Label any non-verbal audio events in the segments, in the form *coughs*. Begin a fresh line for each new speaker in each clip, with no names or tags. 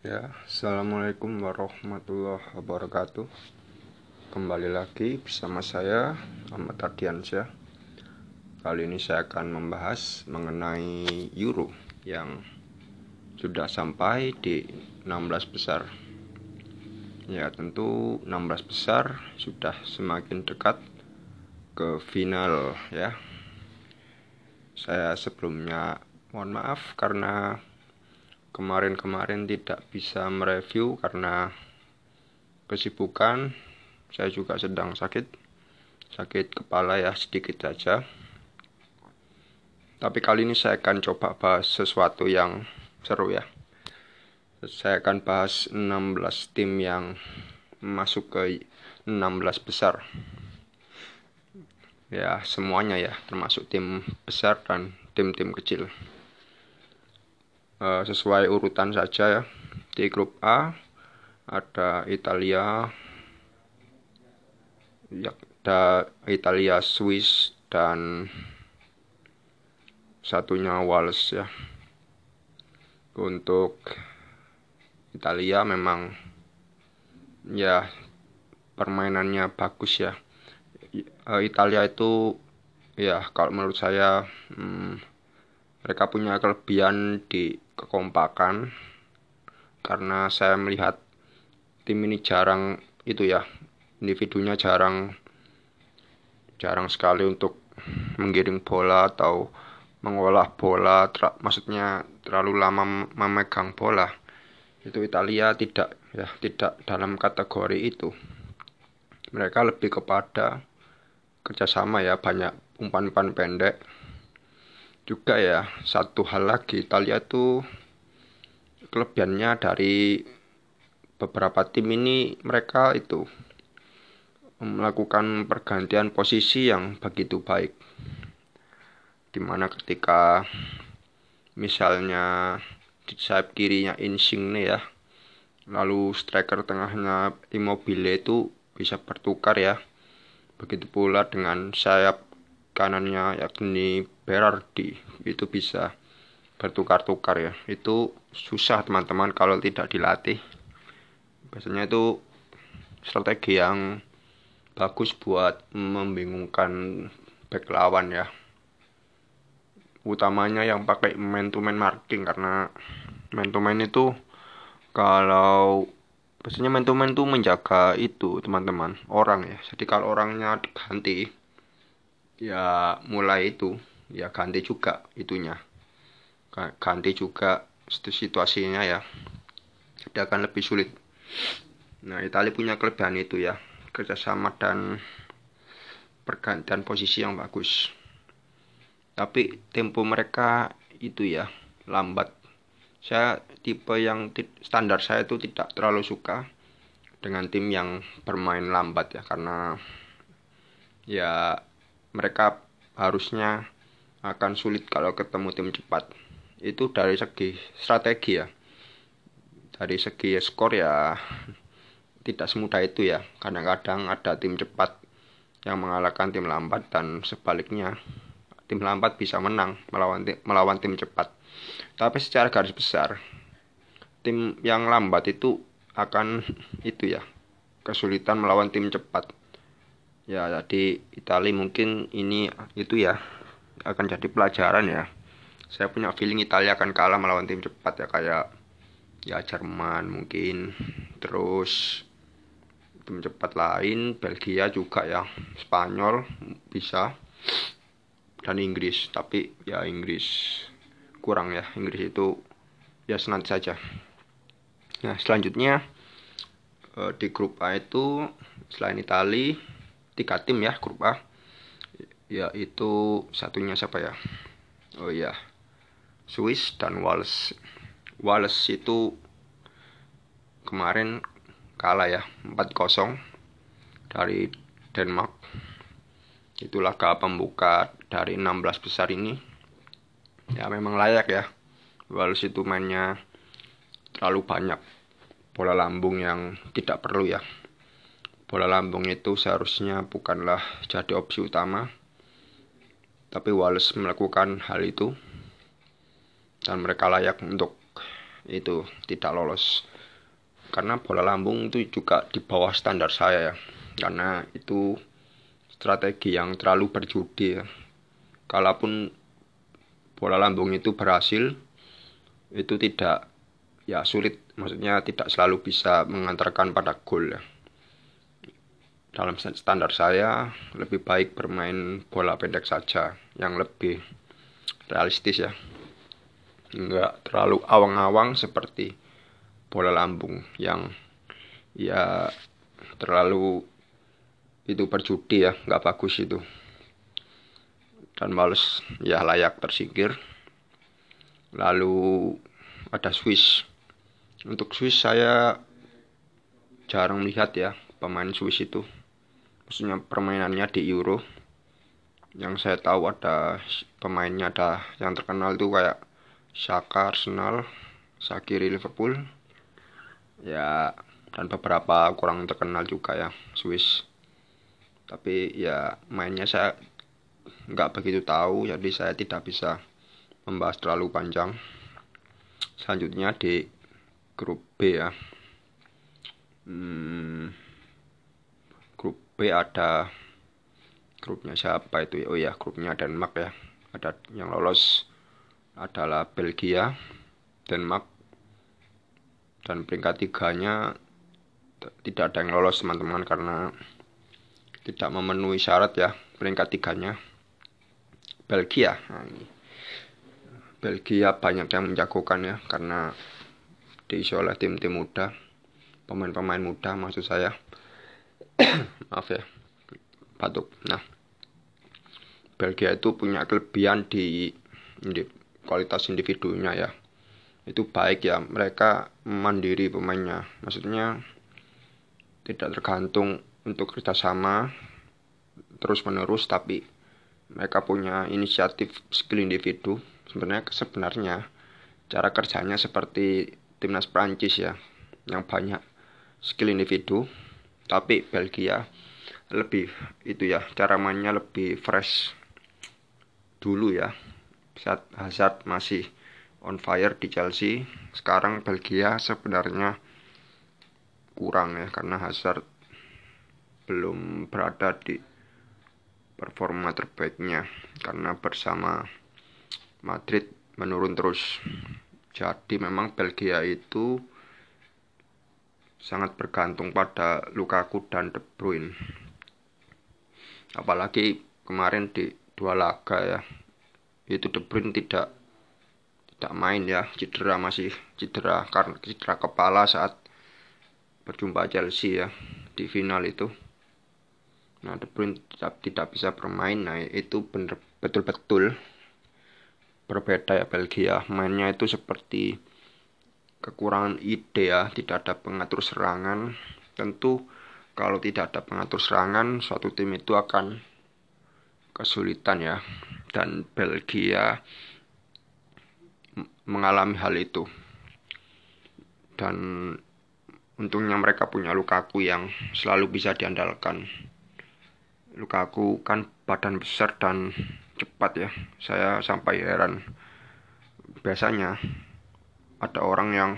Ya, Assalamualaikum warahmatullahi wabarakatuh. Kembali lagi bersama saya Ahmad Ardiansyah. Kali ini saya akan membahas mengenai Euro Yang sudah sampai di 16 besar. Ya tentu 16 besar sudah semakin dekat ke final ya. Saya sebelumnya mohon maaf karena kemarin-kemarin tidak bisa mereview karena kesibukan. Saya juga sedang sakit. Sakit kepala ya sedikit saja. Tapi kali ini saya akan coba bahas sesuatu yang seru ya. Saya akan bahas 16 tim yang masuk ke 16 besar. Ya semuanya ya termasuk tim besar dan tim-tim kecil uh, sesuai urutan saja ya. Di grup A ada Italia, ya, ada Italia, Swiss dan satunya Wales ya. Untuk Italia memang ya permainannya bagus ya. Eh, Italia itu ya kalau menurut saya hmm, mereka punya kelebihan di kekompakan karena saya melihat tim ini jarang itu ya individunya jarang jarang sekali untuk menggiring bola atau mengolah bola ter maksudnya terlalu lama memegang bola. Itu Italia tidak ya tidak dalam kategori itu. Mereka lebih kepada kerjasama ya banyak umpan-umpan pendek juga ya satu hal lagi Italia itu kelebihannya dari beberapa tim ini mereka itu melakukan pergantian posisi yang begitu baik. Di mana ketika misalnya di sayap kirinya Insigne ya lalu striker tengahnya Immobile itu bisa bertukar ya. Begitu pula dengan sayap kanannya yakni Berardi itu bisa bertukar-tukar ya. Itu susah teman-teman kalau tidak dilatih. Biasanya itu strategi yang bagus buat membingungkan back lawan ya. Utamanya yang pakai man to man marking karena man to man itu kalau biasanya man to man itu menjaga itu teman-teman orang ya. Jadi kalau orangnya diganti ya mulai itu. Ya ganti juga itunya. Ganti juga situasinya ya. Jadi akan lebih sulit. Nah Italia punya kelebihan itu ya. Kerjasama dan pergantian posisi yang bagus. Tapi tempo mereka itu ya lambat. Saya tipe yang standar saya itu tidak terlalu suka dengan tim yang bermain lambat ya. Karena ya mereka harusnya akan sulit kalau ketemu tim cepat. Itu dari segi strategi ya. Dari segi skor ya tidak semudah itu ya. Kadang-kadang ada tim cepat yang mengalahkan tim lambat dan sebaliknya tim lambat bisa menang melawan tim, melawan tim cepat. Tapi secara garis besar tim yang lambat itu akan itu ya kesulitan melawan tim cepat ya jadi Italia mungkin ini itu ya akan jadi pelajaran ya. Saya punya feeling Italia akan kalah melawan tim cepat ya kayak ya Jerman mungkin terus tim cepat lain Belgia juga ya Spanyol bisa dan Inggris. Tapi ya Inggris kurang ya Inggris itu ya senanti saja. Nah selanjutnya eh, di grup A itu selain Italia tiga tim ya grup A. Yaitu satunya siapa ya? Oh ya Swiss dan Wales. Wales itu kemarin kalah ya 4-0 dari Denmark. Itu laga pembuka dari 16 besar ini. Ya memang layak ya. Wales itu mainnya terlalu banyak. Bola lambung yang tidak perlu ya bola lambung itu seharusnya bukanlah jadi opsi utama tapi Wallace melakukan hal itu dan mereka layak untuk itu tidak lolos. Karena bola lambung itu juga di bawah standar saya ya karena itu strategi yang terlalu berjudi ya. Kalaupun bola lambung itu berhasil itu tidak ya sulit maksudnya tidak selalu bisa mengantarkan pada gol ya dalam standar saya lebih baik bermain bola pendek saja yang lebih realistis ya. Nggak terlalu awang-awang seperti bola lambung yang ya terlalu itu berjudi ya nggak bagus itu. Dan males ya layak tersingkir. Lalu ada Swiss. Untuk Swiss saya jarang melihat ya pemain Swiss itu maksudnya permainannya di Euro. Yang saya tahu ada pemainnya ada yang terkenal itu kayak Saka Arsenal Sakiri Liverpool. Ya dan beberapa kurang terkenal juga ya Swiss. Tapi ya mainnya saya nggak begitu tahu jadi saya tidak bisa membahas terlalu panjang. Selanjutnya di grup B ya. Hmm, B ada grupnya siapa itu ya? Oh ya grupnya Denmark ya. Ada yang lolos adalah Belgia Denmark. Dan peringkat tiganya tidak ada yang lolos teman-teman karena tidak memenuhi syarat ya peringkat tiganya. Belgia. Nah ini. Belgia banyak yang menjagokan ya karena diisi oleh tim-tim muda pemain-pemain muda maksud saya *coughs* maaf ya. Batuk. Nah. Belgia itu punya kelebihan di, di kualitas individunya ya. Itu baik ya mereka mandiri pemainnya. Maksudnya tidak tergantung untuk kerjasama terus menerus tapi mereka punya inisiatif skill individu. Sebenarnya sebenarnya cara kerjanya seperti timnas Prancis ya yang banyak skill individu tapi Belgia lebih itu ya cara mainnya lebih fresh dulu ya. Saat Hazard masih on fire di Chelsea sekarang Belgia sebenarnya kurang ya karena Hazard belum berada di performa terbaiknya karena bersama Madrid menurun terus. Jadi memang Belgia itu sangat bergantung pada Lukaku dan De Bruyne. Apalagi kemarin di dua laga ya, itu De Bruyne tidak tidak main ya, cedera masih cedera karena cedera kepala saat berjumpa Chelsea ya di final itu. Nah, De Bruyne tidak, tidak bisa bermain. Nah, itu benar betul-betul berbeda ya Belgia. Mainnya itu seperti kekurangan ide ya, tidak ada pengatur serangan. Tentu kalau tidak ada pengatur serangan, suatu tim itu akan kesulitan ya. Dan Belgia mengalami hal itu. Dan untungnya mereka punya Lukaku yang selalu bisa diandalkan. Lukaku kan badan besar dan cepat ya. Saya sampai heran. Biasanya ada orang yang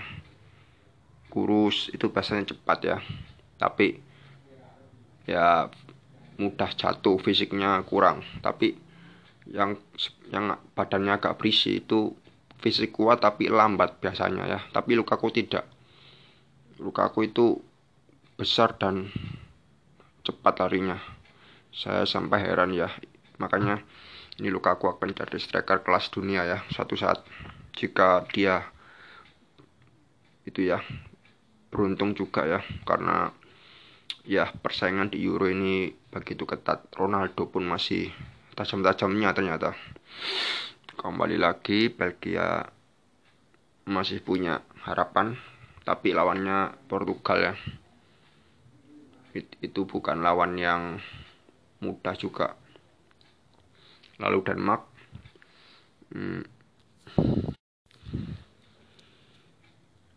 kurus itu biasanya cepat ya. Tapi ya mudah jatuh fisiknya kurang. Tapi yang yang badannya agak berisi itu fisik kuat tapi lambat biasanya ya. Tapi Lukaku tidak. Lukaku itu besar dan cepat larinya. Saya sampai heran ya. Makanya ini Lukaku akan jadi striker kelas dunia ya suatu saat. Jika dia itu ya. Beruntung juga ya karena ya persaingan di Euro ini begitu ketat. Ronaldo pun masih tajam-tajamnya ternyata. Kembali lagi Belgia masih punya harapan tapi lawannya Portugal ya. Itu bukan lawan yang mudah juga. Lalu Denmark hmm,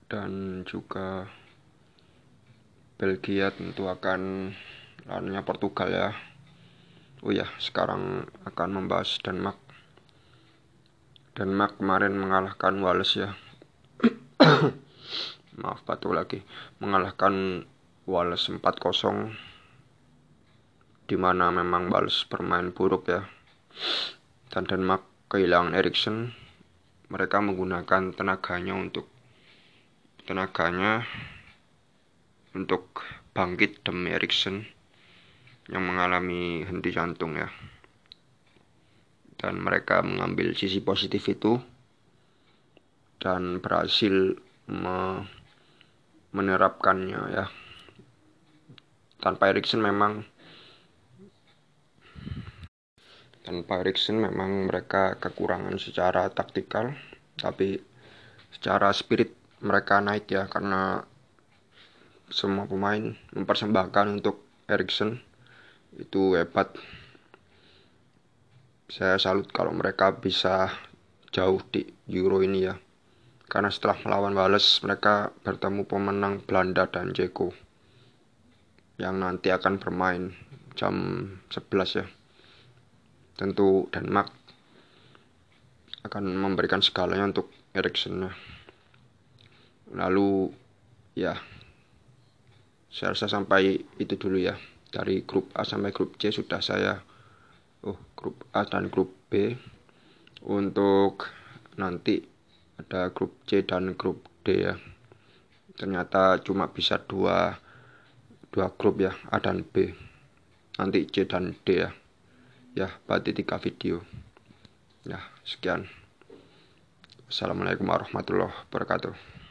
dan juga Belgia tentu akan lawannya Portugal ya. Oh ya sekarang akan membahas Denmark. Denmark kemarin mengalahkan Wales ya. *coughs* Maaf batuk lagi. Mengalahkan Wales 4-0 di mana memang Wales bermain buruk ya. Dan Denmark kehilangan Eriksen. Mereka menggunakan tenaganya untuk tenaganya untuk bangkit demi Eriksen yang mengalami henti jantung ya. Dan mereka mengambil sisi positif itu dan berhasil me menerapkannya ya. Tanpa Eriksen memang tanpa Eriksen memang mereka kekurangan secara taktikal tapi secara spirit mereka naik ya karena semua pemain mempersembahkan untuk Eriksen. Itu hebat. Saya salut kalau mereka bisa jauh di Euro ini ya. Karena setelah melawan Wales mereka bertemu pemenang Belanda dan Ceko yang nanti akan bermain jam 11 ya. Tentu Denmark akan memberikan segalanya untuk Eriksen. Lalu ya saya rasa sampai itu dulu ya. Dari grup A sampai grup C sudah saya oh grup A dan grup B. Untuk nanti ada grup C dan grup D ya. Ternyata cuma bisa dua dua grup ya A dan B. Nanti C dan D ya. Ya berarti tiga video. Ya sekian. Assalamualaikum warahmatullahi wabarakatuh